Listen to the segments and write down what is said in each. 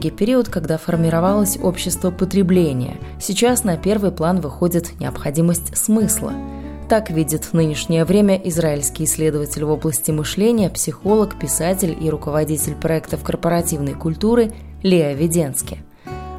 Долгий период, когда формировалось общество потребления. Сейчас на первый план выходит необходимость смысла. Так видит нынешнее время израильский исследователь в области мышления, психолог, писатель и руководитель проектов корпоративной культуры Леа Веденски –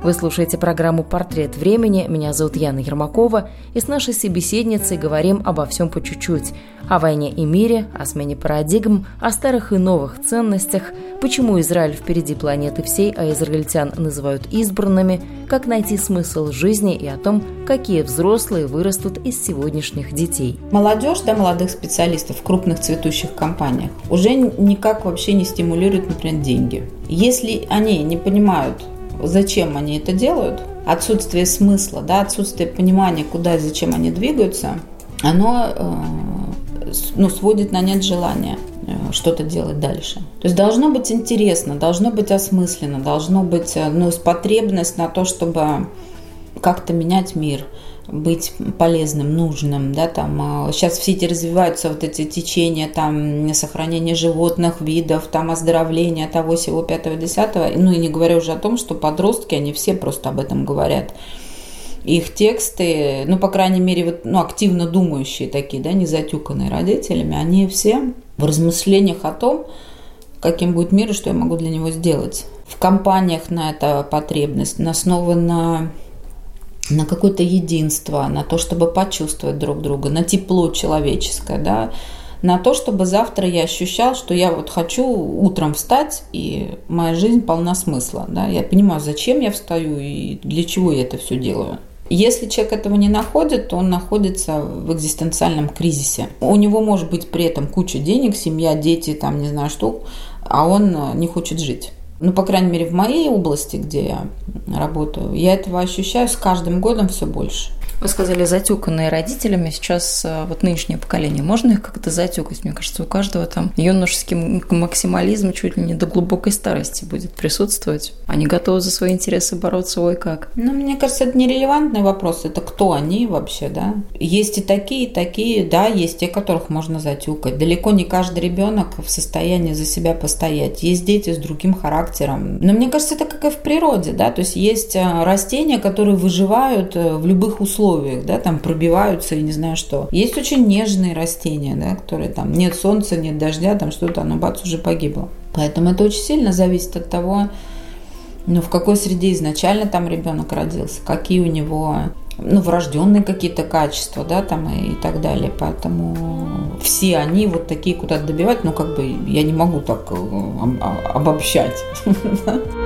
вы слушаете программу «Портрет времени». Меня зовут Яна Ермакова. И с нашей собеседницей говорим обо всем по чуть-чуть. О войне и мире, о смене парадигм, о старых и новых ценностях, почему Израиль впереди планеты всей, а израильтян называют избранными, как найти смысл жизни и о том, какие взрослые вырастут из сегодняшних детей. Молодежь, да, молодых специалистов в крупных цветущих компаниях уже никак вообще не стимулирует, например, деньги. Если они не понимают, зачем они это делают, отсутствие смысла, да, отсутствие понимания, куда и зачем они двигаются, оно э, ну, сводит на нет желания э, что-то делать дальше. То есть должно быть интересно, должно быть осмысленно, должно быть э, ну, потребность на то, чтобы как-то менять мир – быть полезным, нужным, да, там сейчас в сети развиваются вот эти течения, там сохранение животных, видов, там оздоровление того, всего пятого, десятого, ну и не говоря уже о том, что подростки, они все просто об этом говорят. Их тексты, ну, по крайней мере, вот, ну, активно думающие такие, да, не затюканные родителями, они все в размышлениях о том, каким будет мир и что я могу для него сделать. В компаниях на это потребность, основана на на какое-то единство, на то, чтобы почувствовать друг друга, на тепло человеческое, да, на то, чтобы завтра я ощущал, что я вот хочу утром встать, и моя жизнь полна смысла. Да? Я понимаю, зачем я встаю и для чего я это все делаю. Если человек этого не находит, то он находится в экзистенциальном кризисе. У него может быть при этом куча денег, семья, дети, там не знаю что, а он не хочет жить ну, по крайней мере, в моей области, где я работаю, я этого ощущаю с каждым годом все больше. Вы сказали, затюканные родителями. Сейчас э, вот нынешнее поколение, можно их как-то затюкать? Мне кажется, у каждого там юношеский максимализм чуть ли не до глубокой старости будет присутствовать. Они готовы за свои интересы бороться, ой как. Ну, мне кажется, это нерелевантный вопрос. Это кто они вообще, да? Есть и такие, и такие, да, есть те, которых можно затюкать. Далеко не каждый ребенок в состоянии за себя постоять. Есть дети с другим характером. Но мне кажется, это как и в природе, да, то есть есть э, растения, которые выживают э, в любых условиях условиях, да, там пробиваются и не знаю что. Есть очень нежные растения, да, которые там нет солнца, нет дождя, там что-то, оно бац, уже погибло. Поэтому это очень сильно зависит от того, ну, в какой среде изначально там ребенок родился, какие у него ну, врожденные какие-то качества, да, там и, и так далее. Поэтому все они вот такие куда-то добивать, ну, как бы я не могу так э, обобщать.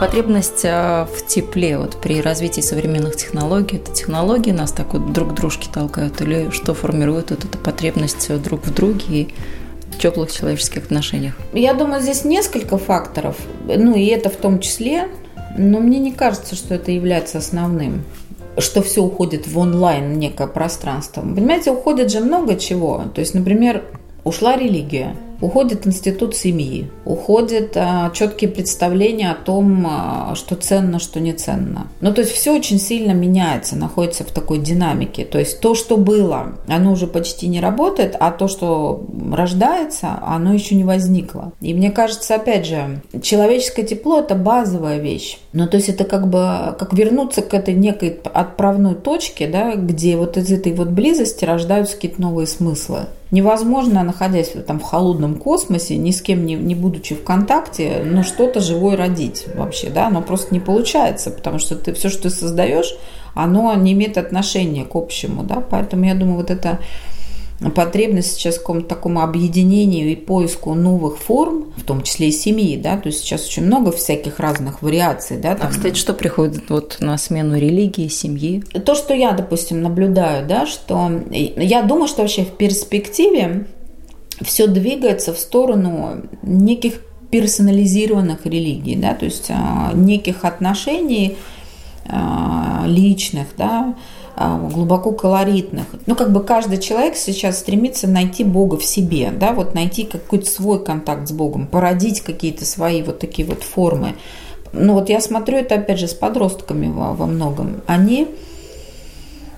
потребность а, в тепле вот при развитии современных технологий, это технологии нас так вот друг к дружке толкают или что формирует вот эту потребность друг в друге и теплых человеческих отношениях? Я думаю, здесь несколько факторов, ну и это в том числе, но мне не кажется, что это является основным что все уходит в онлайн, некое пространство. Понимаете, уходит же много чего. То есть, например, ушла религия – Уходит институт семьи, уходят а, четкие представления о том, а, что ценно, что не ценно. Ну, то есть все очень сильно меняется, находится в такой динамике. То есть то, что было, оно уже почти не работает, а то, что рождается, оно еще не возникло. И мне кажется, опять же, человеческое тепло – это базовая вещь. Ну, то есть это как бы как вернуться к этой некой отправной точке, да, где вот из этой вот близости рождаются какие-то новые смыслы. Невозможно, находясь там в холодном космосе, ни с кем не, не будучи в контакте, ну, что-то живое родить вообще, да, оно просто не получается, потому что ты все, что ты создаешь, оно не имеет отношения к общему, да, поэтому я думаю, вот это потребность сейчас в каком-то таком объединении и поиску новых форм, в том числе и семьи, да, то есть сейчас очень много всяких разных вариаций, да. А, там... А, кстати, что приходит вот на смену религии, семьи? То, что я, допустим, наблюдаю, да, что я думаю, что вообще в перспективе все двигается в сторону неких персонализированных религий, да, то есть а, неких отношений а, личных, да, глубоко колоритных. Ну, как бы каждый человек сейчас стремится найти Бога в себе, да, вот найти какой-то свой контакт с Богом, породить какие-то свои вот такие вот формы. Ну, вот я смотрю это, опять же, с подростками во, во многом. Они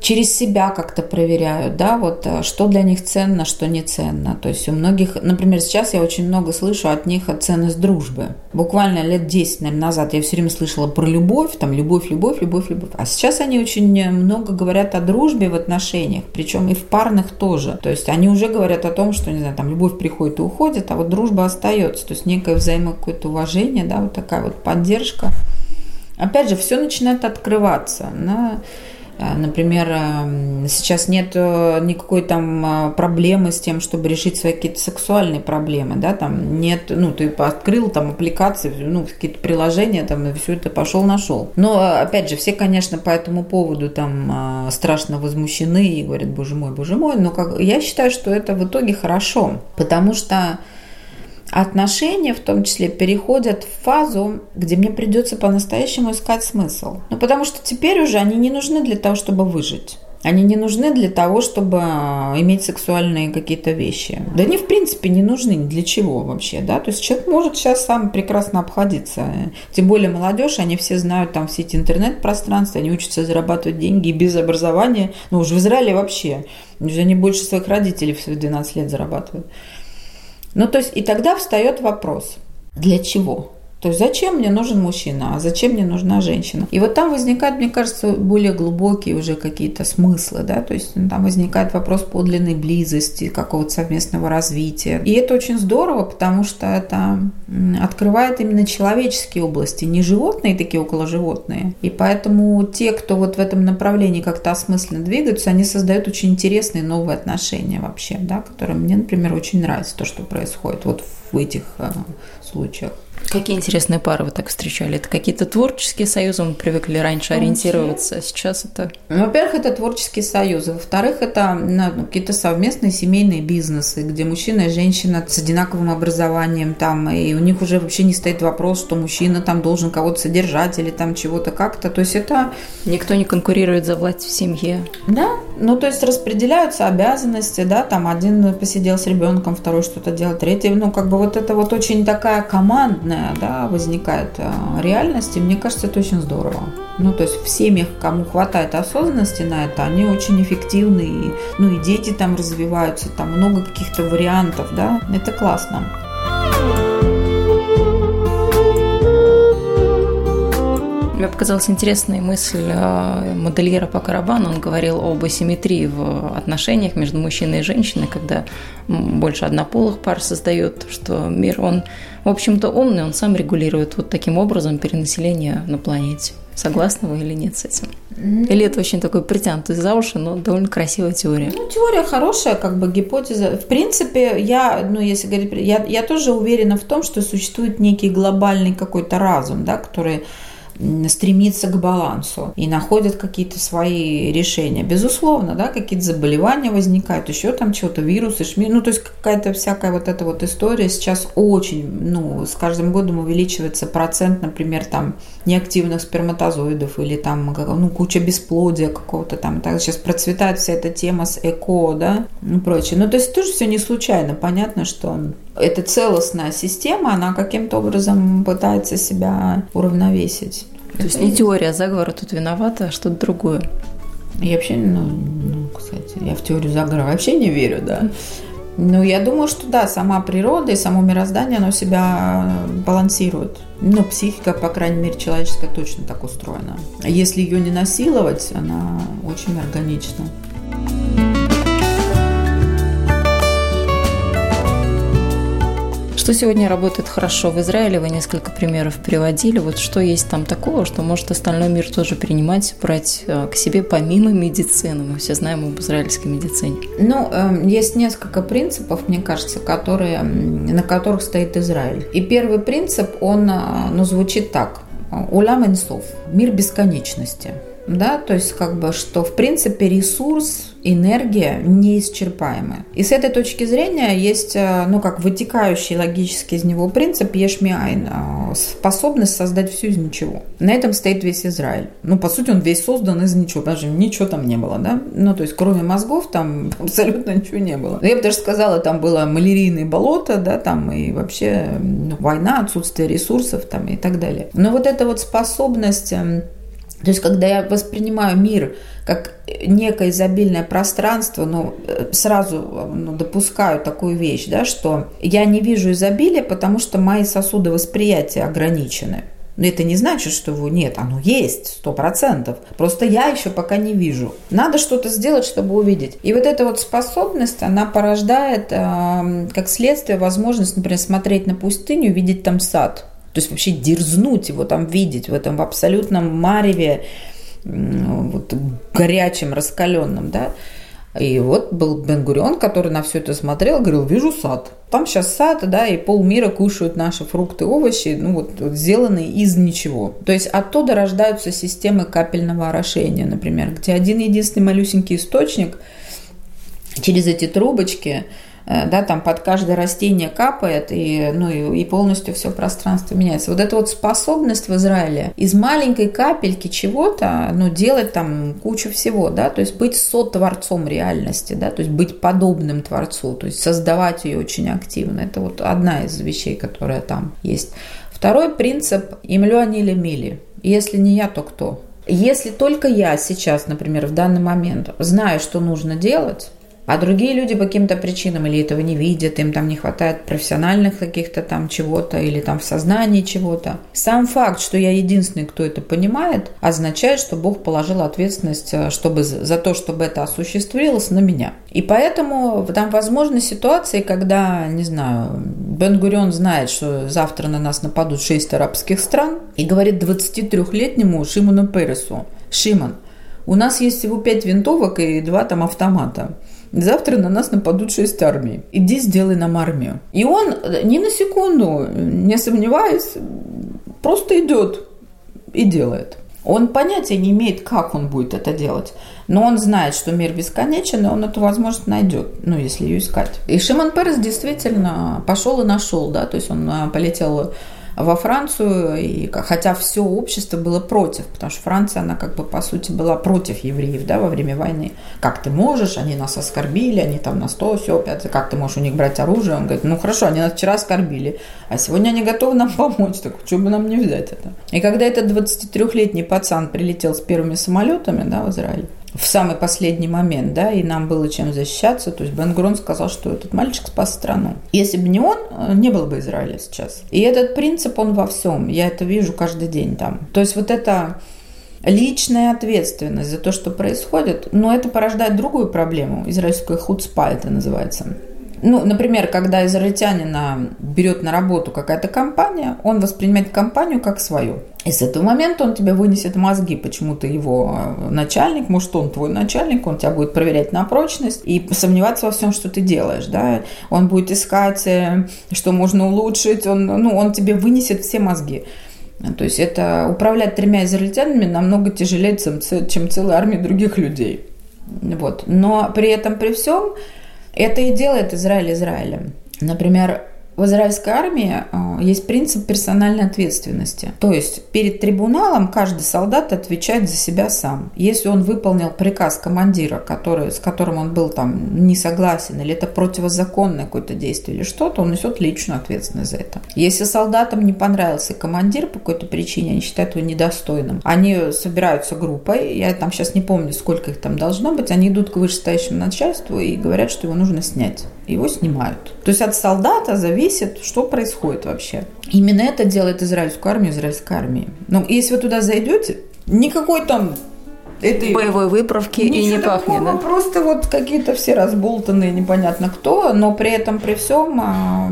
через себя как-то проверяют, да, вот э, что для них ценно, что не ценно. То есть у многих, например, сейчас я очень много слышу от них о ценность дружбы. Буквально лет 10, наверное, назад я все время слышала про любовь, там любовь, любовь, любовь, любовь. А сейчас они очень много говорят о дружбе в отношениях, причем и в парных тоже. То есть они уже говорят о том, что, не знаю, там любовь приходит и уходит, а вот дружба остается. То есть некое взаимо какое-то уважение, да, вот такая вот поддержка. Опять же, все начинает открываться. На а, например, эм, сейчас нет э, никакой там а, проблемы с тем, чтобы решить свои какие-то сексуальные проблемы, да, там нет, ну, ты открыл там аппликации, ну, какие-то приложения, там, и все это пошел нашел. Но, опять же, все, конечно, по этому поводу там а, страшно возмущены и говорят, боже мой, боже мой, но как, я считаю, что это в итоге хорошо, потому что отношения в том числе переходят в фазу, где мне придется по-настоящему искать смысл. Ну, потому что теперь уже они не нужны для того, чтобы выжить. Они не нужны для того, чтобы а, иметь сексуальные какие-то вещи. Да они, в принципе, не нужны ни для чего вообще, да. То есть человек может сейчас сам прекрасно обходиться. Тем более молодежь, они все знают там все эти интернет-пространства, они учатся зарабатывать деньги без образования. Ну, уже в Израиле вообще. Они больше своих родителей в 12 лет зарабатывают. Ну, то есть, и тогда встает вопрос, для чего? То есть зачем мне нужен мужчина, а зачем мне нужна женщина? И вот там возникают, мне кажется, более глубокие уже какие-то смыслы, да, то есть там возникает вопрос подлинной близости, какого-то совместного развития. И это очень здорово, потому что это открывает именно человеческие области, не животные такие около животные. И поэтому те, кто вот в этом направлении как-то осмысленно двигаются, они создают очень интересные новые отношения вообще, да, которые мне, например, очень нравится то, что происходит вот в этих э, случаях. Какие интересные пары вы так встречали? Это какие-то творческие союзы, мы привыкли раньше ориентироваться, а сейчас это... Ну, во-первых, это творческие союзы. Во-вторых, это ну, какие-то совместные семейные бизнесы, где мужчина и женщина с одинаковым образованием там, и у них уже вообще не стоит вопрос, что мужчина там должен кого-то содержать или там чего-то как-то. То есть это... Никто не конкурирует за власть в семье. Да, ну то есть распределяются обязанности, да, там один посидел с ребенком, второй что-то делал, третий, ну как бы вот это вот очень такая командная да, возникает э, реальность, и мне кажется, это очень здорово. Ну, то есть в семьях, кому хватает осознанности на это, они очень эффективны, и, ну, и дети там развиваются, там много каких-то вариантов, да, это классно. Мне показалась интересная мысль э, модельера по Карабану. Он говорил об асимметрии в отношениях между мужчиной и женщиной, когда больше однополых пар создает, что мир, он, в общем-то, умный, он сам регулирует вот таким образом перенаселение на планете. Согласны вы или нет с этим? Или это очень такой притянутый за уши, но довольно красивая теория? Ну, теория хорошая, как бы гипотеза. В принципе, я, ну, если говорить, я, я тоже уверена в том, что существует некий глобальный какой-то разум, да, который стремится к балансу и находят какие-то свои решения. Безусловно, да, какие-то заболевания возникают, еще там чего-то, вирусы, шми, ну, то есть какая-то всякая вот эта вот история сейчас очень, ну, с каждым годом увеличивается процент, например, там неактивных сперматозоидов или там, ну, куча бесплодия какого-то там. Так сейчас процветает вся эта тема с ЭКО, да, и прочее. Ну, то есть тоже все не случайно. Понятно, что эта целостная система, она каким-то образом пытается себя уравновесить. То есть не теория заговора тут виновата, а что-то другое. Я вообще, ну, ну, кстати, я в теорию заговора вообще не верю, да. Ну, я думаю, что да, сама природа и само мироздание, оно себя балансирует. Ну, психика, по крайней мере, человеческая точно так устроена. Если ее не насиловать, она очень органична. Что сегодня работает хорошо в Израиле? Вы несколько примеров приводили. Вот что есть там такого, что может остальной мир тоже принимать, брать э, к себе помимо медицины? Мы все знаем об израильской медицине. Ну, эм, есть несколько принципов, мне кажется, которые, на которых стоит Израиль. И первый принцип, он э, ну, звучит так. Улам инсов. Мир бесконечности. Да, то есть как бы, что в принципе ресурс энергия неисчерпаемая. И с этой точки зрения есть, э, ну, как вытекающий логически из него принцип ешмиайн, э, способность создать все из ничего. На этом стоит весь Израиль. Ну, по сути, он весь создан из ничего, даже ничего там не было, да? Ну, то есть, кроме мозгов там абсолютно ничего не было. Я бы даже сказала, там было малярийные болота, да, там и вообще ну, война, отсутствие ресурсов там и так далее. Но вот эта вот способность эм, то есть, когда я воспринимаю мир как некое изобильное пространство, но э, сразу ну, допускаю такую вещь, да, что я не вижу изобилия, потому что мои сосуды восприятия ограничены. Но это не значит, что его нет, оно есть, сто процентов. Просто я еще пока не вижу. Надо что-то сделать, чтобы увидеть. И вот эта вот способность, она порождает, э, как следствие, возможность, например, смотреть на пустыню, видеть там сад. То есть вообще дерзнуть его там видеть в этом в абсолютном мареве, вот, горячем, раскаленном, да. И вот был Бенгурион, который на все это смотрел, говорил, вижу сад. Там сейчас сад, да, и полмира кушают наши фрукты, овощи, ну вот, вот сделанные из ничего. То есть оттуда рождаются системы капельного орошения, например, где один единственный малюсенький источник через эти трубочки – да, там под каждое растение капает, и, ну, и, и полностью все пространство меняется. Вот эта вот способность в Израиле из маленькой капельки чего-то, ну, делать там кучу всего, да, то есть быть сотворцом реальности, да, то есть быть подобным Творцу, то есть создавать ее очень активно. Это вот одна из вещей, которая там есть. Второй принцип – имлю анили мили. Если не я, то кто? Если только я сейчас, например, в данный момент знаю, что нужно делать, а другие люди по каким-то причинам или этого не видят, им там не хватает профессиональных каких-то там чего-то или там в сознании чего-то. Сам факт, что я единственный, кто это понимает, означает, что Бог положил ответственность э, чтобы, за то, чтобы это осуществилось на меня. И поэтому там возможны ситуации, когда, не знаю, Бен Гурион знает, что завтра на нас нападут шесть арабских стран и говорит 23-летнему Шимону Пересу, Шимон, у нас есть всего пять винтовок и два там автомата. Завтра на нас нападут шесть армий. Иди сделай нам армию. И он ни на секунду, не сомневаясь, просто идет и делает. Он понятия не имеет, как он будет это делать. Но он знает, что мир бесконечен, и он эту возможность найдет, ну, если ее искать. И Шимон Перес действительно пошел и нашел, да, то есть он а, полетел во Францию, и, хотя все общество было против, потому что Франция, она как бы по сути была против евреев да, во время войны. Как ты можешь, они нас оскорбили, они там на 100, все, 5, как ты можешь у них брать оружие? Он говорит, ну хорошо, они нас вчера оскорбили, а сегодня они готовы нам помочь, так что бы нам не взять это? И когда этот 23-летний пацан прилетел с первыми самолетами да, в Израиль, в самый последний момент, да, и нам было чем защищаться. То есть Бен сказал, что этот мальчик спас страну. Если бы не он, э, не было бы Израиля сейчас. И этот принцип, он во всем. Я это вижу каждый день там. То есть вот это личная ответственность за то, что происходит, но это порождает другую проблему. Израильская худспа это называется. Ну, например, когда израильтянина берет на работу какая-то компания, он воспринимает компанию как свою. И с этого момента он тебе вынесет мозги, почему ты его э, начальник, может, он твой начальник, он тебя будет проверять на прочность и сомневаться во всем, что ты делаешь, да. Он будет искать, э, что можно улучшить, он, ну, он тебе вынесет все мозги. То есть это управлять тремя израильтянами намного тяжелее, чем целая армия других людей. Вот. Но при этом, при всем, это и делает Израиль Израилем. Например, в израильской армии э, есть принцип персональной ответственности. То есть перед трибуналом каждый солдат отвечает за себя сам. Если он выполнил приказ командира, который, с которым он был там не согласен, или это противозаконное какое-то действие или что-то, он несет личную ответственность за это. Если солдатам не понравился командир по какой-то причине, они считают его недостойным, они собираются группой, я там сейчас не помню, сколько их там должно быть, они идут к вышестоящему начальству и говорят, что его нужно снять. Его снимают. То есть от солдата зависит что происходит вообще. Именно это делает израильскую армию израильской армией. Но если вы туда зайдете, никакой там этой боевой выправки и не пахнет, да? Просто вот какие-то все разболтанные, непонятно кто, но при этом при всем а,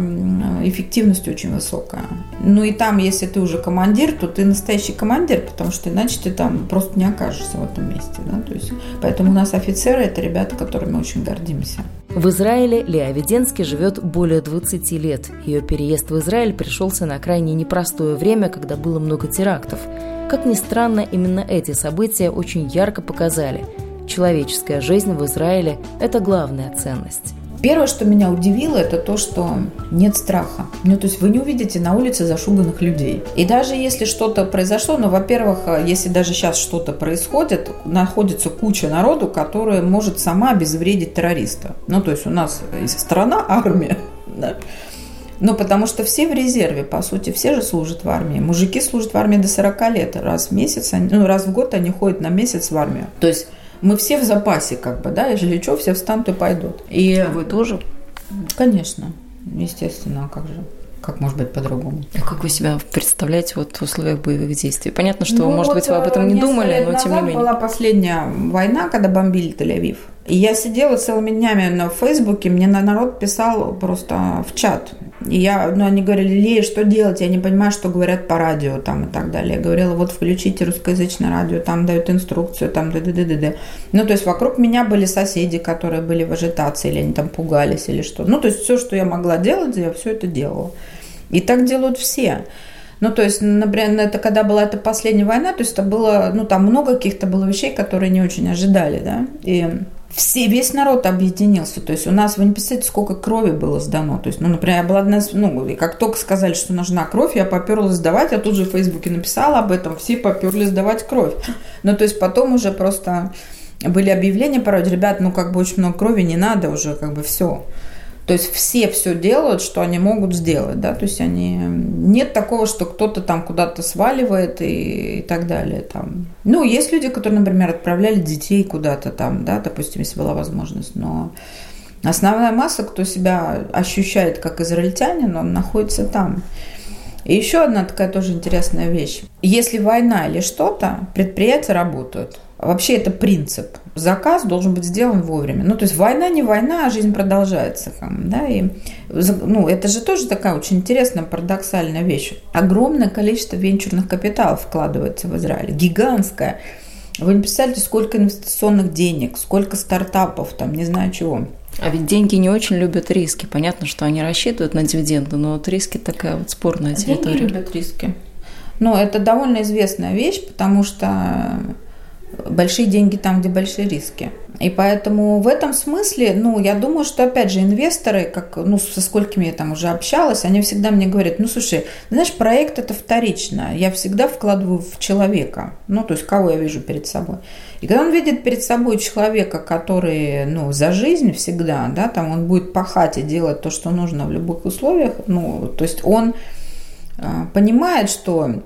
эффективность очень высокая. Ну и там, если ты уже командир, то ты настоящий командир, потому что иначе ты там просто не окажешься в этом месте. Да? То есть, поэтому у нас офицеры – это ребята, которыми очень гордимся. В Израиле Леа Веденски живет более 20 лет. Ее переезд в Израиль пришелся на крайне непростое время, когда было много терактов. Как ни странно, именно эти события очень ярко показали – Человеческая жизнь в Израиле – это главная ценность. Первое, что меня удивило, это то, что нет страха. Ну, то есть вы не увидите на улице зашуганных людей. И даже если что-то произошло, ну, во-первых, если даже сейчас что-то происходит, находится куча народу, которая может сама обезвредить террориста. Ну, то есть у нас страна, армия, да? Ну, потому что все в резерве, по сути, все же служат в армии. Мужики служат в армии до 40 лет. Раз в месяц, ну, раз в год они ходят на месяц в армию. То есть мы все в запасе, как бы, да, если что, все встанут и пойдут. И вы тоже? Конечно, естественно, а как же как может быть по-другому? А как вы себя представляете вот в условиях боевых действий? Понятно, что, ну, может вот быть, вы об этом не думали, но тем не менее. была последняя война, когда бомбили Тель-Авив. И я сидела целыми днями на Фейсбуке, мне на народ писал просто в чат. И я, ну, они говорили, Лея, что делать? Я не понимаю, что говорят по радио там и так далее. Я говорила, вот включите русскоязычное радио, там дают инструкцию, там да да да да да Ну, то есть вокруг меня были соседи, которые были в ажитации, или они там пугались, или что. Ну, то есть все, что я могла делать, я все это делала. И так делают все. Ну, то есть, например, это когда была эта последняя война, то есть это было, ну, там много каких-то было вещей, которые не очень ожидали, да, и все, весь народ объединился. То есть у нас, вы не представляете, сколько крови было сдано. То есть, ну, например, я была одна ну, как только сказали, что нужна кровь, я поперлась сдавать, я тут же в Фейсбуке написала об этом, все поперли сдавать кровь. Ну, то есть потом уже просто были объявления порой, ребят, ну, как бы очень много крови не надо уже, как бы все. То есть все все делают, что они могут сделать, да, то есть они нет такого, что кто-то там куда-то сваливает и, и так далее. Там. Ну, есть люди, которые, например, отправляли детей куда-то там, да, допустим, если была возможность, но основная масса, кто себя ощущает как израильтянин, он находится там. И еще одна такая тоже интересная вещь. Если война или что-то, предприятия работают. Вообще это принцип. Заказ должен быть сделан вовремя. Ну, то есть война не война, а жизнь продолжается. Да? И, ну, это же тоже такая очень интересная, парадоксальная вещь. Огромное количество венчурных капиталов вкладывается в Израиль. Гигантское. Вы не представляете, сколько инвестиционных денег, сколько стартапов, там, не знаю чего. А ведь деньги не очень любят риски. Понятно, что они рассчитывают на дивиденды, но вот риски такая вот спорная территория. Деньги любят риски. Но это довольно известная вещь, потому что большие деньги там, где большие риски. И поэтому в этом смысле, ну, я думаю, что, опять же, инвесторы, как, ну, со сколькими я там уже общалась, они всегда мне говорят, ну, слушай, знаешь, проект это вторично, я всегда вкладываю в человека, ну, то есть кого я вижу перед собой. И когда он видит перед собой человека, который, ну, за жизнь всегда, да, там он будет пахать и делать то, что нужно в любых условиях, ну, то есть он э, понимает, что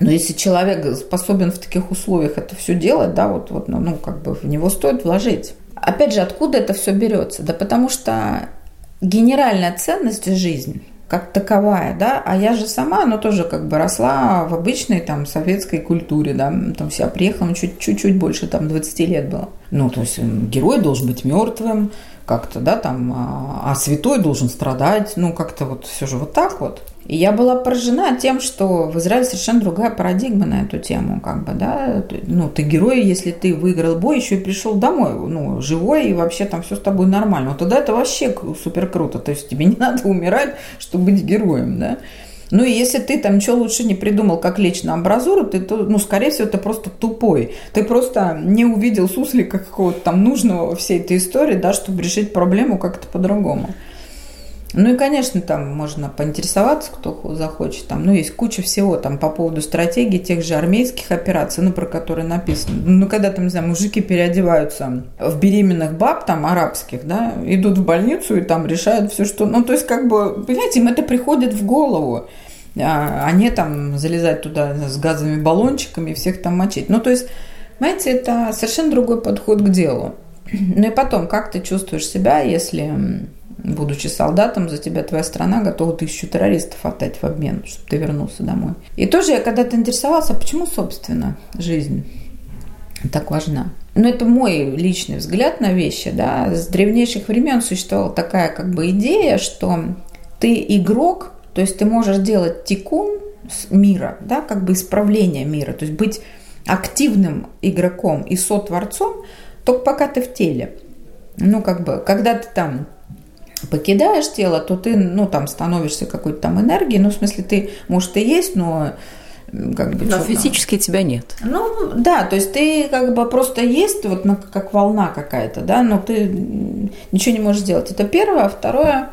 но если человек способен в таких условиях это все делать, да, вот, вот ну, как бы в него стоит вложить. Опять же, откуда это все берется? Да потому что генеральная ценность – жизнь как таковая, да, а я же сама, ну, тоже как бы росла в обычной там советской культуре, да, там вся приехала, ну, чуть-чуть больше там 20 лет было. Ну, то есть герой должен быть мертвым, как-то, да, там, а, а святой должен страдать, ну, как-то вот все же вот так вот. И я была поражена тем, что в Израиле совершенно другая парадигма на эту тему, как бы, да, ну, ты герой, если ты выиграл бой, еще и пришел домой, ну, живой, и вообще там все с тобой нормально. Вот тогда это вообще супер круто, то есть тебе не надо умирать, чтобы быть героем, да. Ну и если ты там ничего лучше не придумал, как лечь на амбразуру, ты, то, ну, скорее всего, ты просто тупой. Ты просто не увидел суслика какого-то там нужного всей этой истории, да, чтобы решить проблему как-то по-другому. Ну и, конечно, там можно поинтересоваться, кто захочет. Там, ну, есть куча всего там по поводу стратегии тех же армейских операций, ну, про которые написано. Ну, когда там, не знаю, мужики переодеваются в беременных баб, там, арабских, да, идут в больницу и там решают все, что... Ну, то есть, как бы, понимаете, им это приходит в голову а, а не там залезать туда с газовыми баллончиками и всех там мочить. Ну, то есть, знаете, это совершенно другой подход к делу. Ну и потом, как ты чувствуешь себя, если будучи солдатом, за тебя твоя страна готова тысячу террористов отдать в обмен, чтобы ты вернулся домой. И тоже я когда-то интересовался, почему, собственно, жизнь так важна. Но ну, это мой личный взгляд на вещи. Да. С древнейших времен существовала такая как бы идея, что ты игрок, то есть ты можешь делать тикун мира, да, как бы исправление мира, то есть быть активным игроком и сотворцом, только пока ты в теле. Ну, как бы, когда ты там покидаешь тело, то ты, ну, там, становишься какой-то там энергией, ну, в смысле, ты, может, и есть, но как бы... Но физически тебя нет. Ну, да, то есть ты как бы просто есть, вот как волна какая-то, да, но ты ничего не можешь сделать. Это первое. А второе,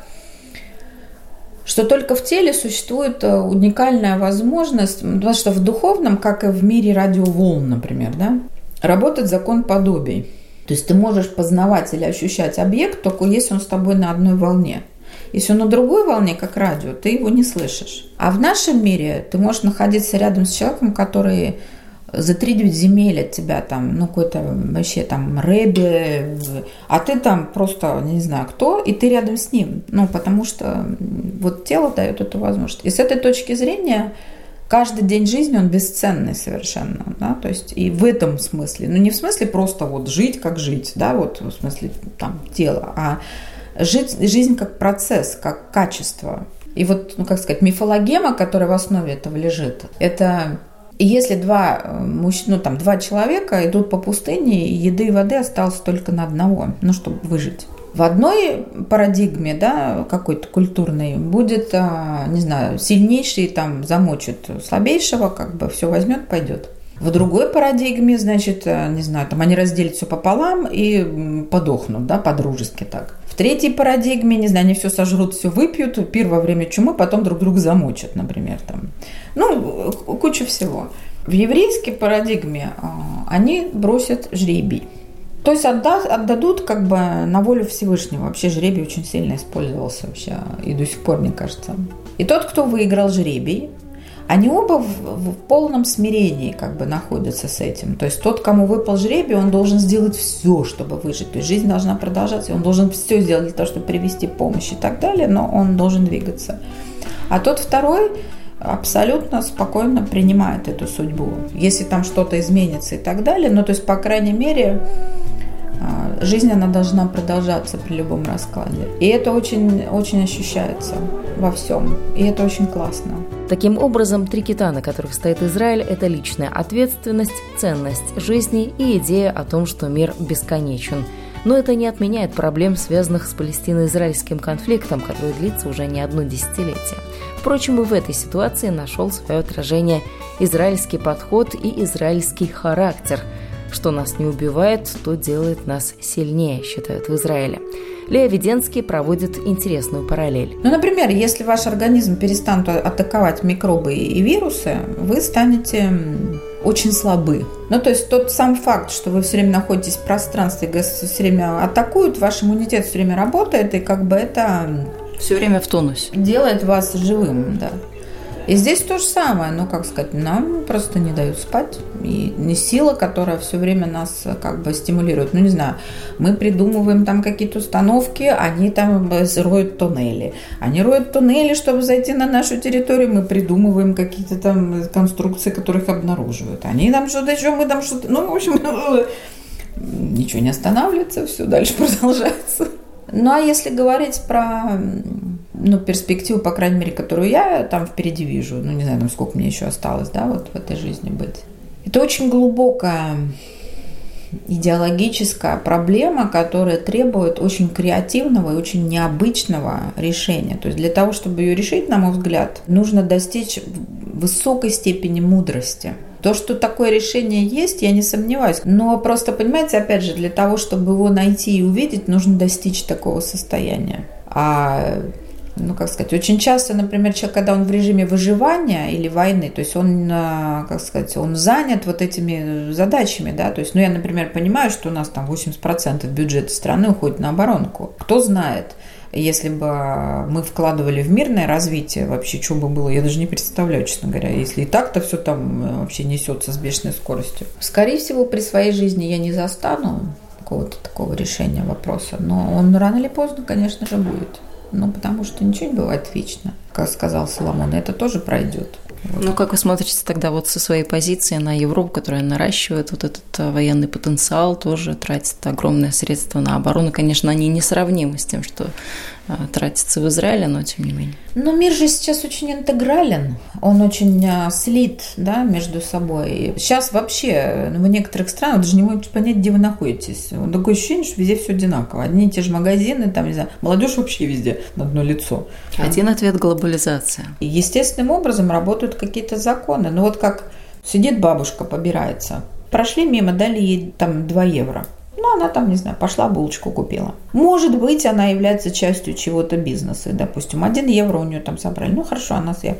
что только в теле существует э, уникальная возможность, потому что в духовном, как и в мире радиоволн, например, да, работает закон подобий. То есть ты можешь познавать или ощущать объект, только если он с тобой на одной волне. Если он на другой волне, как радио, ты его не слышишь. А в нашем мире ты можешь находиться рядом с человеком, который за три девять земель от тебя там, ну, какой-то вообще там рэби, а ты там просто не знаю кто, и ты рядом с ним. Ну, потому что вот тело дает эту возможность. И с этой точки зрения каждый день жизни он бесценный совершенно, да, то есть и в этом смысле, ну не в смысле просто вот жить как жить, да, вот в смысле там тела, а жить, жизнь как процесс, как качество. И вот, ну как сказать, мифологема, которая в основе этого лежит, это если два э, мужчины, ну там два человека идут по пустыне, и еды и воды осталось только на одного, ну чтобы выжить. В одной парадигме, да, какой-то культурной, будет, а, не знаю, сильнейший там замочит слабейшего, как бы все возьмет, пойдет. В другой парадигме, значит, э, не знаю, там они разделят все пополам и подохнут, да, по-дружески так. В третьей парадигме, не знаю, они все сожрут, все выпьют, пир во время чумы, потом друг друга замочат, например, там. Ну, куча всего. В еврейской парадигме а, они бросят жребий. То есть отда, отдадут как бы на волю Всевышнего. Вообще жребий очень сильно использовался вообще и до сих пор, мне кажется. И тот, кто выиграл жребий, они оба в, в полном смирении как бы находятся с этим. То есть тот, кому выпал жребий, он должен сделать все, чтобы выжить. То есть жизнь должна продолжаться, он должен все сделать для того, чтобы привести помощь и так далее, но он должен двигаться. А тот второй абсолютно спокойно принимает эту судьбу. Если там что-то изменится и так далее, ну то есть, по крайней мере, жизнь, она должна продолжаться при любом раскладе. И это очень, очень ощущается во всем. И это очень классно. Таким образом, три кита, на которых стоит Израиль, это личная ответственность, ценность жизни и идея о том, что мир бесконечен. Но это не отменяет проблем, связанных с палестино-израильским конфликтом, который длится уже не одно десятилетие. Впрочем, и в этой ситуации нашел свое отражение израильский подход и израильский характер – что нас не убивает, то делает нас сильнее, считают в Израиле. Лея Веденский проводит интересную параллель. Ну, например, если ваш организм перестанет атаковать микробы и вирусы, вы станете очень слабы. Ну, то есть тот сам факт, что вы все время находитесь в пространстве, все время атакуют, ваш иммунитет все время работает, и как бы это... Все время в тонусе. Делает вас живым, да. И здесь то же самое, ну, как сказать, нам просто не дают спать. И не сила, которая все время нас как бы стимулирует. Ну, не знаю, мы придумываем там какие-то установки, они там роют туннели. Они роют туннели, чтобы зайти на нашу территорию, мы придумываем какие-то там конструкции, которых обнаруживают. Они там что-то еще, мы там что-то... Ну, в общем, ничего не останавливается, все дальше продолжается. Ну, а если говорить про ну, перспективу, по крайней мере, которую я там впереди вижу, ну, не знаю, там, сколько мне еще осталось, да, вот в этой жизни быть. Это очень глубокая идеологическая проблема, которая требует очень креативного и очень необычного решения. То есть для того, чтобы ее решить, на мой взгляд, нужно достичь высокой степени мудрости. То, что такое решение есть, я не сомневаюсь. Но просто, понимаете, опять же, для того, чтобы его найти и увидеть, нужно достичь такого состояния. А ну, как сказать, очень часто, например, человек, когда он в режиме выживания или войны, то есть он, а, как сказать, он занят вот этими задачами, да, то есть, ну, я, например, понимаю, что у нас там 80% бюджета страны уходит на оборонку. Кто знает, если бы мы вкладывали в мирное развитие, вообще, что бы было, я даже не представляю, честно говоря, если и так-то все там э, вообще несется с бешеной скоростью. Скорее всего, при своей жизни я не застану какого-то такого решения вопроса, но он рано или поздно, конечно же, будет. Ну, потому что ничего не бывает вечно, как сказал Соломон, это тоже пройдет. Ну, как вы смотрите тогда вот со своей позиции на Европу, которая наращивает вот этот э, военный потенциал, тоже тратит огромные средства на оборону. Конечно, они несравнимы с тем, что тратится в Израиле, но тем не менее. Но мир же сейчас очень интегрален, он очень э, слит да, между собой. Сейчас вообще ну, в некоторых странах даже не можете понять, где вы находитесь. Такое ощущение, что везде все одинаково. Одни и те же магазины, там, не знаю, молодежь вообще везде на одно лицо. Один ответ – Глобализация. И естественным образом работают какие-то законы. Ну вот как сидит бабушка, побирается. Прошли мимо, дали ей там 2 евро. Ну, она там, не знаю, пошла булочку купила. Может быть, она является частью чего-то бизнеса. Допустим, 1 евро у нее там собрали. Ну, хорошо, она съела.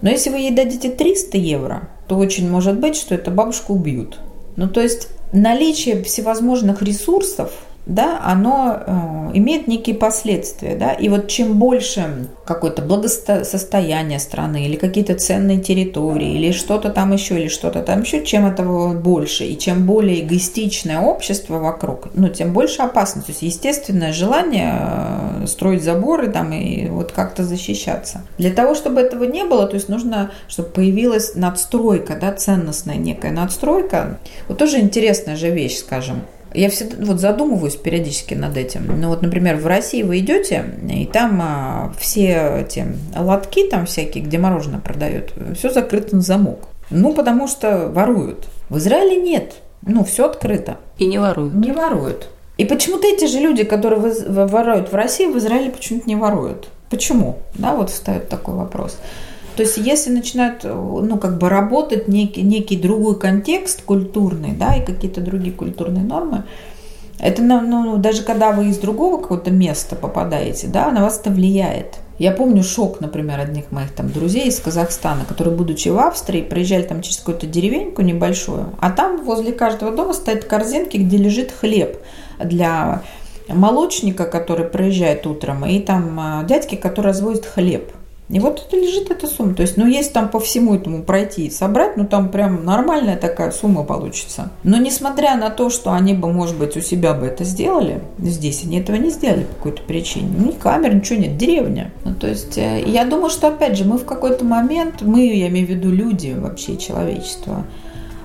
Но если вы ей дадите 300 евро, то очень может быть, что эту бабушку убьют. Ну, то есть наличие всевозможных ресурсов – да, оно э, имеет некие последствия, да, и вот чем больше какое-то благосостояние страны или какие-то ценные территории или что-то там еще или что-то там еще, чем этого больше и чем более эгоистичное общество вокруг, ну, тем больше опасность, то есть естественное желание э, строить заборы там и вот как-то защищаться. Для того, чтобы этого не было, то есть нужно, чтобы появилась надстройка, да, ценностная некая надстройка. Вот тоже интересная же вещь, скажем. Я всегда вот задумываюсь периодически над этим. Ну вот, например, в России вы идете, и там а, все эти лотки там всякие, где мороженое продают, все закрыто на замок. Ну, потому что воруют. В Израиле нет. Ну, все открыто. И не воруют. Не воруют. И почему-то эти же люди, которые воруют в России, в Израиле почему-то не воруют. Почему? Да, вот встает такой вопрос. То есть если начинают, ну, как бы работать некий, некий другой контекст культурный, да, и какие-то другие культурные нормы, это, ну, даже когда вы из другого какого-то места попадаете, да, на вас это влияет. Я помню шок, например, одних моих там друзей из Казахстана, которые, будучи в Австрии, приезжали там через какую-то деревеньку небольшую, а там возле каждого дома стоят корзинки, где лежит хлеб для молочника, который проезжает утром, и там а, дядьки, который развозит хлеб – и вот это лежит эта сумма. То есть, ну, если там по всему этому пройти и собрать, ну, там прям нормальная такая сумма получится. Но несмотря на то, что они бы, может быть, у себя бы это сделали, здесь они этого не сделали по какой-то причине. Ни камер, ничего нет, деревня. Ну, то есть, э, я думаю, что, опять же, мы в какой-то момент, мы, я имею в виду люди вообще, человечество,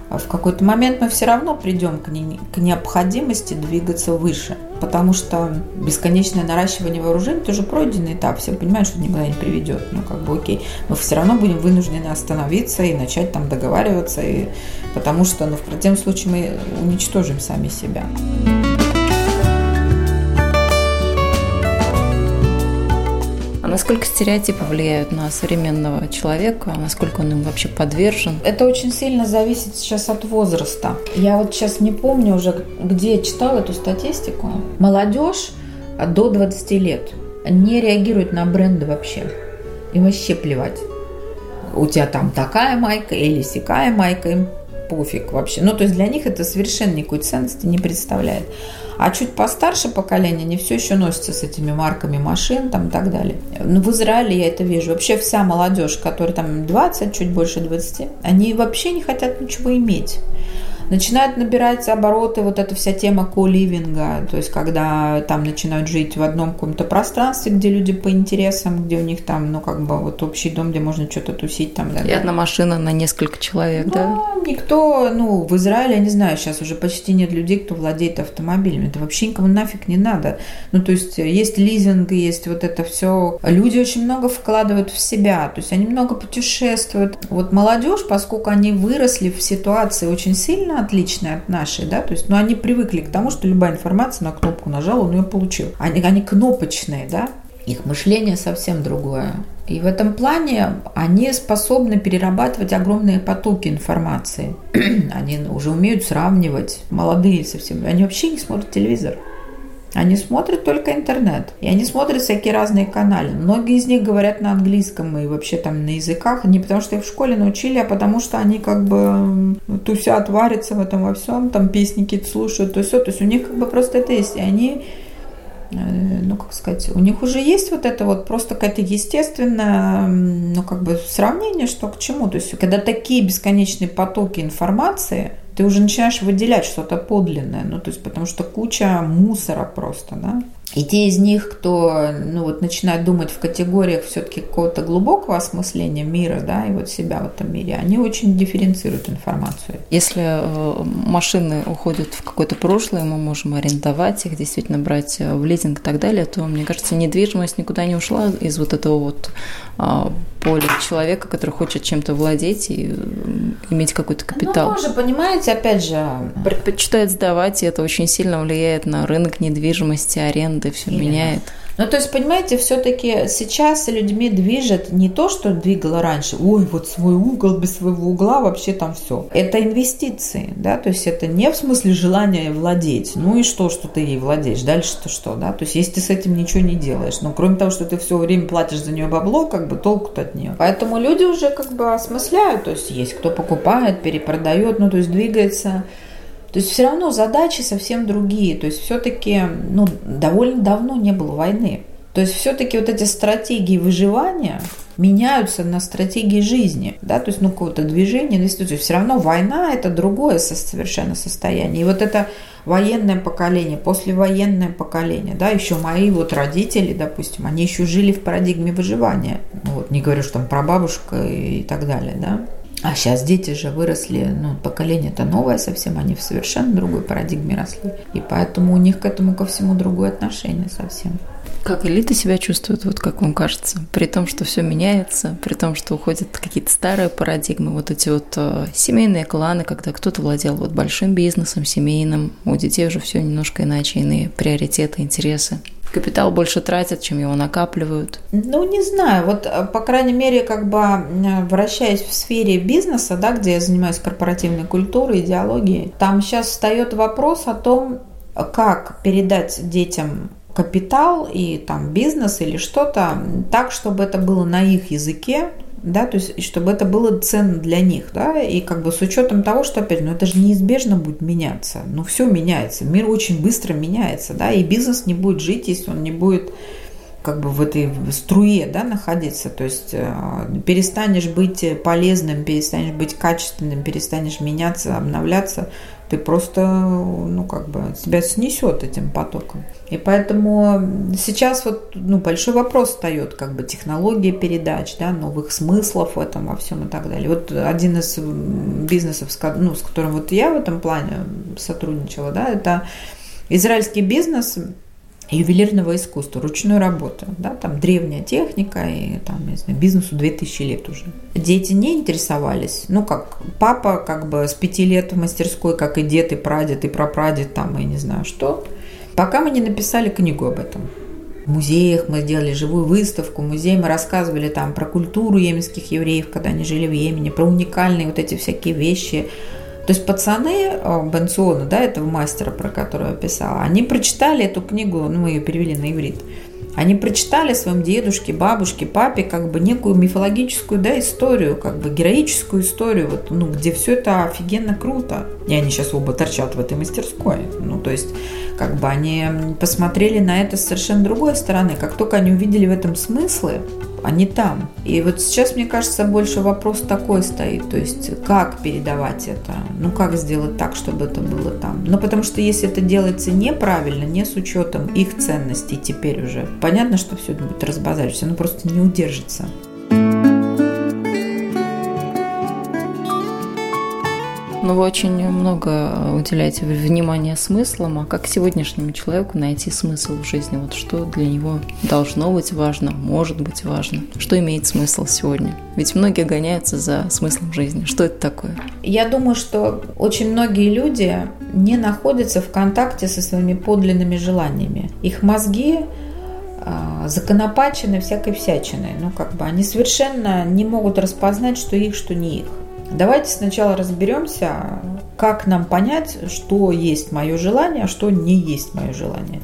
в какой-то момент мы все равно придем к, не, к необходимости двигаться выше. Потому что бесконечное наращивание вооружений тоже пройденный этап. Все понимают, что никуда не приведет. Ну, как бы окей. Мы все равно будем вынуждены остановиться и начать там договариваться. И, потому что ну, в противном случае мы уничтожим сами себя. Насколько стереотипы влияют на современного человека, насколько он им вообще подвержен? Это очень сильно зависит сейчас от возраста. Я вот сейчас не помню уже, где я читала эту статистику. Молодежь до 20 лет не реагирует на бренды вообще. Им вообще плевать. У тебя там такая майка или сякая майка, им пофиг вообще. Ну, то есть для них это совершенно никакой ценности не представляет. А чуть постарше поколение, они все еще носятся с этими марками машин там, и так далее. Ну, в Израиле я это вижу. Вообще вся молодежь, которая там 20, чуть больше 20, они вообще не хотят ничего иметь начинают набирать обороты вот эта вся тема ко-ливинга, то есть когда там начинают жить в одном каком-то пространстве, где люди по интересам, где у них там, ну, как бы вот общий дом, где можно что-то тусить там. Да, И одна машина на несколько человек, да? да? Никто, ну, в Израиле, я не знаю, сейчас уже почти нет людей, кто владеет автомобилями. Это вообще никому нафиг не надо. Ну, то есть есть лизинг, есть вот это все. Люди очень много вкладывают в себя, то есть они много путешествуют. Вот молодежь, поскольку они выросли в ситуации очень сильно отличная от нашей, да, то есть, ну, они привыкли к тому, что любая информация на кнопку нажал, он ее получил. Они, они кнопочные, да, их мышление совсем другое. И в этом плане они способны перерабатывать огромные потоки информации. они уже умеют сравнивать, молодые совсем. Они вообще не смотрят телевизор. Они смотрят только интернет. И они смотрят всякие разные каналы. Многие из них говорят на английском и вообще там на языках. Не потому что их в школе научили, а потому что они как бы тусят, варятся в этом во всем. Там песни какие-то слушают, то все. То есть у них как бы просто это есть. И они э, ну, как сказать, у них уже есть вот это вот просто какая-то естественное, ну, как бы сравнение, что к чему. То есть, когда такие бесконечные потоки информации – ты уже начинаешь выделять что-то подлинное, ну, то есть, потому что куча мусора просто, да. И те из них, кто ну, вот, начинает думать в категориях все-таки какого-то глубокого осмысления мира, да, и вот себя в этом мире, они очень дифференцируют информацию. Если э, машины уходят в какое-то прошлое, мы можем арендовать их, действительно брать э, в лизинг и так далее, то, мне кажется, недвижимость никуда не ушла из вот этого вот а, поля человека, который хочет чем-то владеть и иметь какой-то капитал. Ну, тоже, понимаете, опять же... Предпочитает сдавать, и это очень сильно влияет на рынок недвижимости, аренды, все Именно. меняет. Ну, то есть, понимаете, все-таки сейчас людьми движет не то, что двигало раньше. Ой, вот свой угол, без своего угла вообще там все. Это инвестиции, да, то есть это не в смысле желания владеть. Ну и что, что ты ей владеешь? Дальше-то что, да? То есть если ты с этим ничего не делаешь. Но кроме того, что ты все время платишь за нее бабло, как бы толку-то от нее. Поэтому люди уже как бы осмысляют. То есть есть кто покупает, перепродает, ну то есть двигается то есть все равно задачи совсем другие. То есть все-таки ну, довольно давно не было войны. То есть все-таки вот эти стратегии выживания меняются на стратегии жизни, да, то есть ну какое-то движение, инвестиции. Все равно война это другое совершенно состояние. И вот это военное поколение, послевоенное поколение, да, еще мои вот родители, допустим, они еще жили в парадигме выживания. Ну, вот, не говорю, что там про бабушка и так далее, да. А сейчас дети же выросли, ну, поколение-то новое совсем, они в совершенно другой парадигме росли. И поэтому у них к этому ко всему другое отношение совсем. Как элита себя чувствует, вот как вам кажется, при том, что все меняется, при том, что уходят какие-то старые парадигмы, вот эти вот э, семейные кланы, когда кто-то владел вот большим бизнесом, семейным, у детей уже все немножко иначе, иные приоритеты, интересы капитал больше тратят, чем его накапливают? Ну, не знаю. Вот, э, по крайней мере, как бы вращаясь в сфере бизнеса, да, где я занимаюсь корпоративной культурой, идеологией, там сейчас встает вопрос о том, как передать детям капитал и там бизнес или что-то так, чтобы это было на их языке, да, то есть чтобы это было ценно для них, да, и как бы с учетом того, что, опять, ну это же неизбежно будет меняться, ну все меняется, мир очень быстро меняется, да, и бизнес не будет жить, если он не будет как бы в этой струе да, находиться. То есть э, перестанешь быть полезным, перестанешь быть качественным, перестанешь меняться, обновляться, ты просто, ну, как бы, тебя снесет этим потоком. И поэтому сейчас вот, ну, большой вопрос встает, как бы, технология передач, да, новых смыслов в этом во всем и так далее. Вот один из бизнесов, ну, с которым вот я в этом плане сотрудничала, да, это израильский бизнес, ювелирного искусства, ручной работы. Да, там древняя техника, и там, я знаю, бизнесу 2000 лет уже. Дети не интересовались. Ну, как папа как бы с пяти лет в мастерской, как и дед, и прадед, и прапрадед, там, и не знаю что. Пока мы не написали книгу об этом. В музеях мы сделали живую выставку, в музее мы рассказывали там про культуру йеменских евреев, когда они жили в Йемене, про уникальные вот эти всякие вещи, то есть пацаны э, Бенциона, да, этого мастера, про которого я писала, они прочитали эту книгу, ну, мы ее перевели на иврит, они прочитали своем дедушке, бабушке, папе как бы некую мифологическую да, историю, как бы героическую историю, вот, ну, где все это офигенно круто. И они сейчас оба торчат в этой мастерской. Ну, то есть, как бы они посмотрели на это с совершенно другой стороны. Как только они увидели в этом смыслы, они там. И вот сейчас, мне кажется, больше вопрос такой стоит, то есть как передавать это, ну как сделать так, чтобы это было там. Ну потому что если это делается неправильно, не с учетом их ценностей теперь уже, понятно, что все будет разбазариваться, оно просто не удержится. Но вы очень много уделяете внимания смыслам, а как сегодняшнему человеку найти смысл в жизни? Вот что для него должно быть важно, может быть важно? Что имеет смысл сегодня? Ведь многие гоняются за смыслом жизни. Что это такое? Я думаю, что очень многие люди не находятся в контакте со своими подлинными желаниями. Их мозги а, законопачены всякой всячиной. Ну, как бы они совершенно не могут распознать, что их, что не их. Давайте сначала разберемся, как нам понять, что есть мое желание, а что не есть мое желание.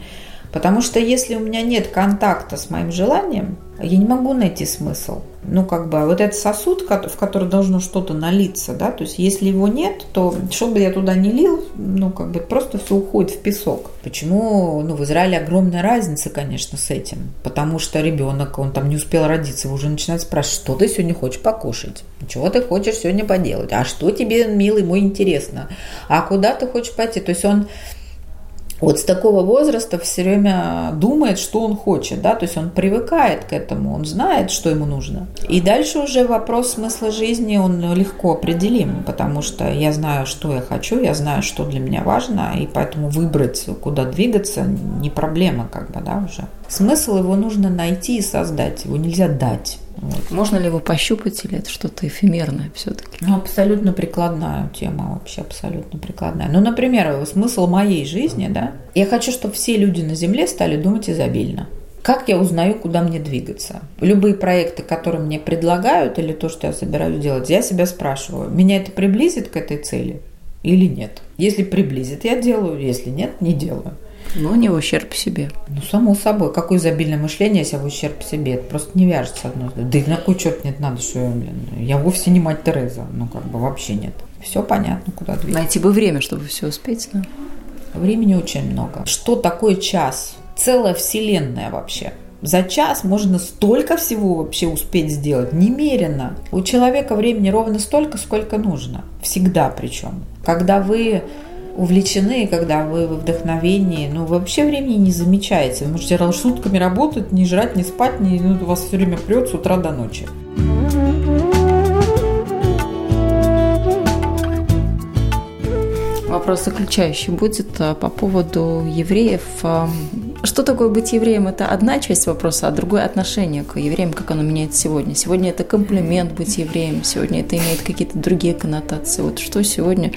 Потому что если у меня нет контакта с моим желанием, я не могу найти смысл. Ну, как бы, вот этот сосуд, в который должно что-то налиться, да, то есть если его нет, то что бы я туда не лил, ну, как бы, просто все уходит в песок. Почему, ну, в Израиле огромная разница, конечно, с этим. Потому что ребенок, он там не успел родиться, вы уже начинает спрашивать, что ты сегодня хочешь покушать? Чего ты хочешь сегодня поделать? А что тебе, милый мой, интересно? А куда ты хочешь пойти? То есть он вот с такого возраста все время думает, что он хочет, да, то есть он привыкает к этому, он знает, что ему нужно. И дальше уже вопрос смысла жизни, он легко определим, потому что я знаю, что я хочу, я знаю, что для меня важно, и поэтому выбрать, куда двигаться, не проблема как бы, да, уже. Смысл его нужно найти и создать, его нельзя дать. Вот. Можно ли его пощупать или это что-то эфемерное все-таки? Ну, абсолютно прикладная тема, вообще абсолютно прикладная. Ну, например, смысл моей жизни, да, я хочу, чтобы все люди на Земле стали думать изобильно. Как я узнаю, куда мне двигаться? Любые проекты, которые мне предлагают, или то, что я собираюсь делать, я себя спрашиваю, меня это приблизит к этой цели или нет? Если приблизит, я делаю, если нет, не делаю. Ну, не в ущерб себе. Ну, само собой. Какое изобильное мышление, если в ущерб себе? Это просто не вяжется одно. Да и на кой черт нет надо, что я, блин, я вовсе не мать Тереза. Ну, как бы вообще нет. Все понятно, куда двигаться. Найти бы время, чтобы все успеть, да? Времени очень много. Что такое час? целая вселенная вообще. За час можно столько всего вообще успеть сделать, немерено. У человека времени ровно столько, сколько нужно. Всегда причем. Когда вы увлечены, когда вы в вдохновении, ну, вообще времени не замечаете. Вы можете сутками работать, не жрать, не спать, не, ну, у вас все время прет с утра до ночи. Вопрос заключающий будет а, по поводу евреев что такое быть евреем? Это одна часть вопроса, а другое отношение к евреям, как оно меняется сегодня. Сегодня это комплимент быть евреем, сегодня это имеет какие-то другие коннотации. Вот что сегодня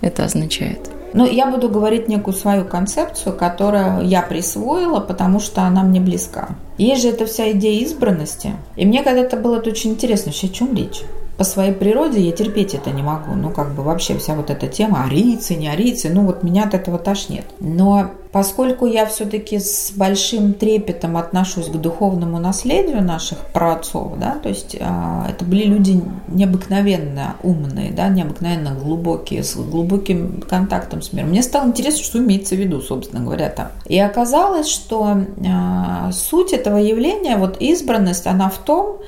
это означает? Ну, я буду говорить некую свою концепцию, которую я присвоила, потому что она мне близка. Есть же эта вся идея избранности. И мне когда-то было это очень интересно, вообще о чем речь по своей природе я терпеть это не могу. Ну, как бы вообще вся вот эта тема арийцы, не арийцы, ну, вот меня от этого тошнит. Но поскольку я все-таки с большим трепетом отношусь к духовному наследию наших праотцов, да, то есть э, это были люди необыкновенно умные, да, необыкновенно глубокие, с глубоким контактом с миром. Мне стало интересно, что имеется в виду, собственно говоря, там. И оказалось, что э, суть этого явления, вот избранность, она в том,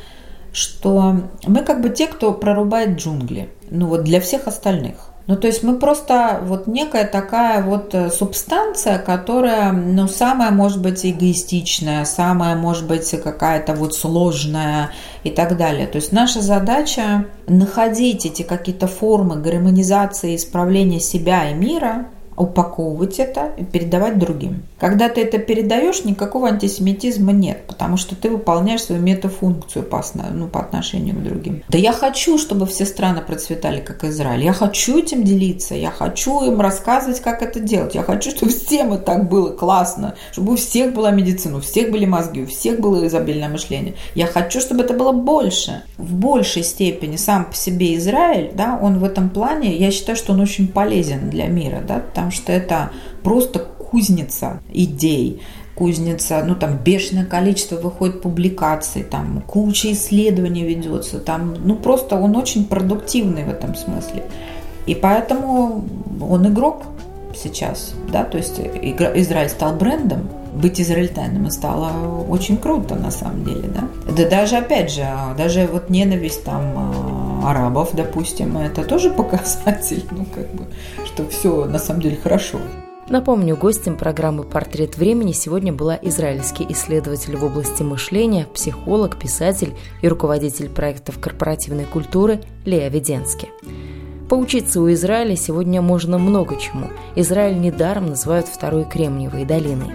что мы как бы те, кто прорубает джунгли, ну вот для всех остальных. Ну, то есть мы просто вот некая такая вот э, субстанция, которая, ну, самая, может быть, эгоистичная, самая, может быть, какая-то вот сложная и так далее. То есть наша задача находить эти какие-то формы гармонизации, исправления себя и мира – упаковывать это и передавать другим. Когда ты это передаешь, никакого антисемитизма нет, потому что ты выполняешь свою метафункцию по, ну, по отношению к другим. Да я хочу, чтобы все страны процветали, как Израиль. Я хочу этим делиться, я хочу им рассказывать, как это делать. Я хочу, чтобы всем это так было классно, чтобы у всех была медицина, у всех были мозги, у всех было изобильное мышление. Я хочу, чтобы это было больше. В большей степени сам по себе Израиль, да, он в этом плане, я считаю, что он очень полезен для мира, да, потому потому что это просто кузница идей, кузница, ну там бешеное количество выходит публикаций, там куча исследований ведется, там, ну просто он очень продуктивный в этом смысле. И поэтому он игрок сейчас, да, то есть Израиль стал брендом, быть израильтянином стало очень круто на самом деле, да. Да даже, опять же, даже вот ненависть там а, арабов, допустим, это тоже показатель, ну как бы, что все на самом деле хорошо. Напомню, гостем программы «Портрет времени» сегодня была израильский исследователь в области мышления, психолог, писатель и руководитель проектов корпоративной культуры Лея Веденски. Поучиться у Израиля сегодня можно много чему. Израиль недаром называют второй Кремниевой долиной.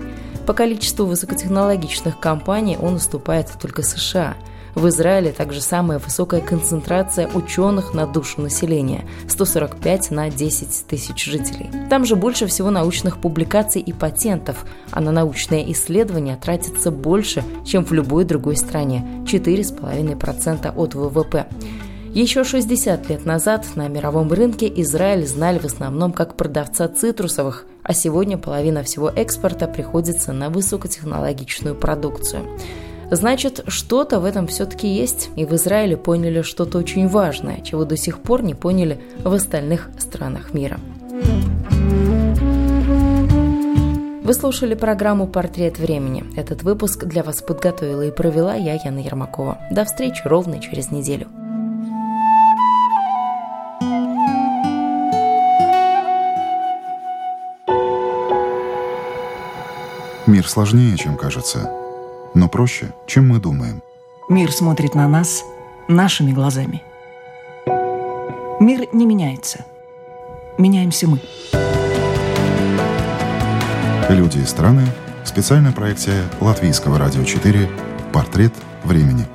По количеству высокотехнологичных компаний он уступает только США. В Израиле также самая высокая концентрация ученых на душу населения – 145 на 10 тысяч жителей. Там же больше всего научных публикаций и патентов, а на научные исследования тратится больше, чем в любой другой стране – 4,5% от ВВП. Еще 60 лет назад на мировом рынке Израиль знали в основном как продавца цитрусовых, а сегодня половина всего экспорта приходится на высокотехнологичную продукцию. Значит, что-то в этом все-таки есть, и в Израиле поняли что-то очень важное, чего до сих пор не поняли в остальных странах мира. Вы слушали программу «Портрет времени». Этот выпуск для вас подготовила и провела я, Яна Ермакова. До встречи ровно через неделю. Мир сложнее, чем кажется, но проще, чем мы думаем. Мир смотрит на нас нашими глазами. Мир не меняется. Меняемся мы. Люди и страны. Специальная проекция Латвийского радио 4 «Портрет времени».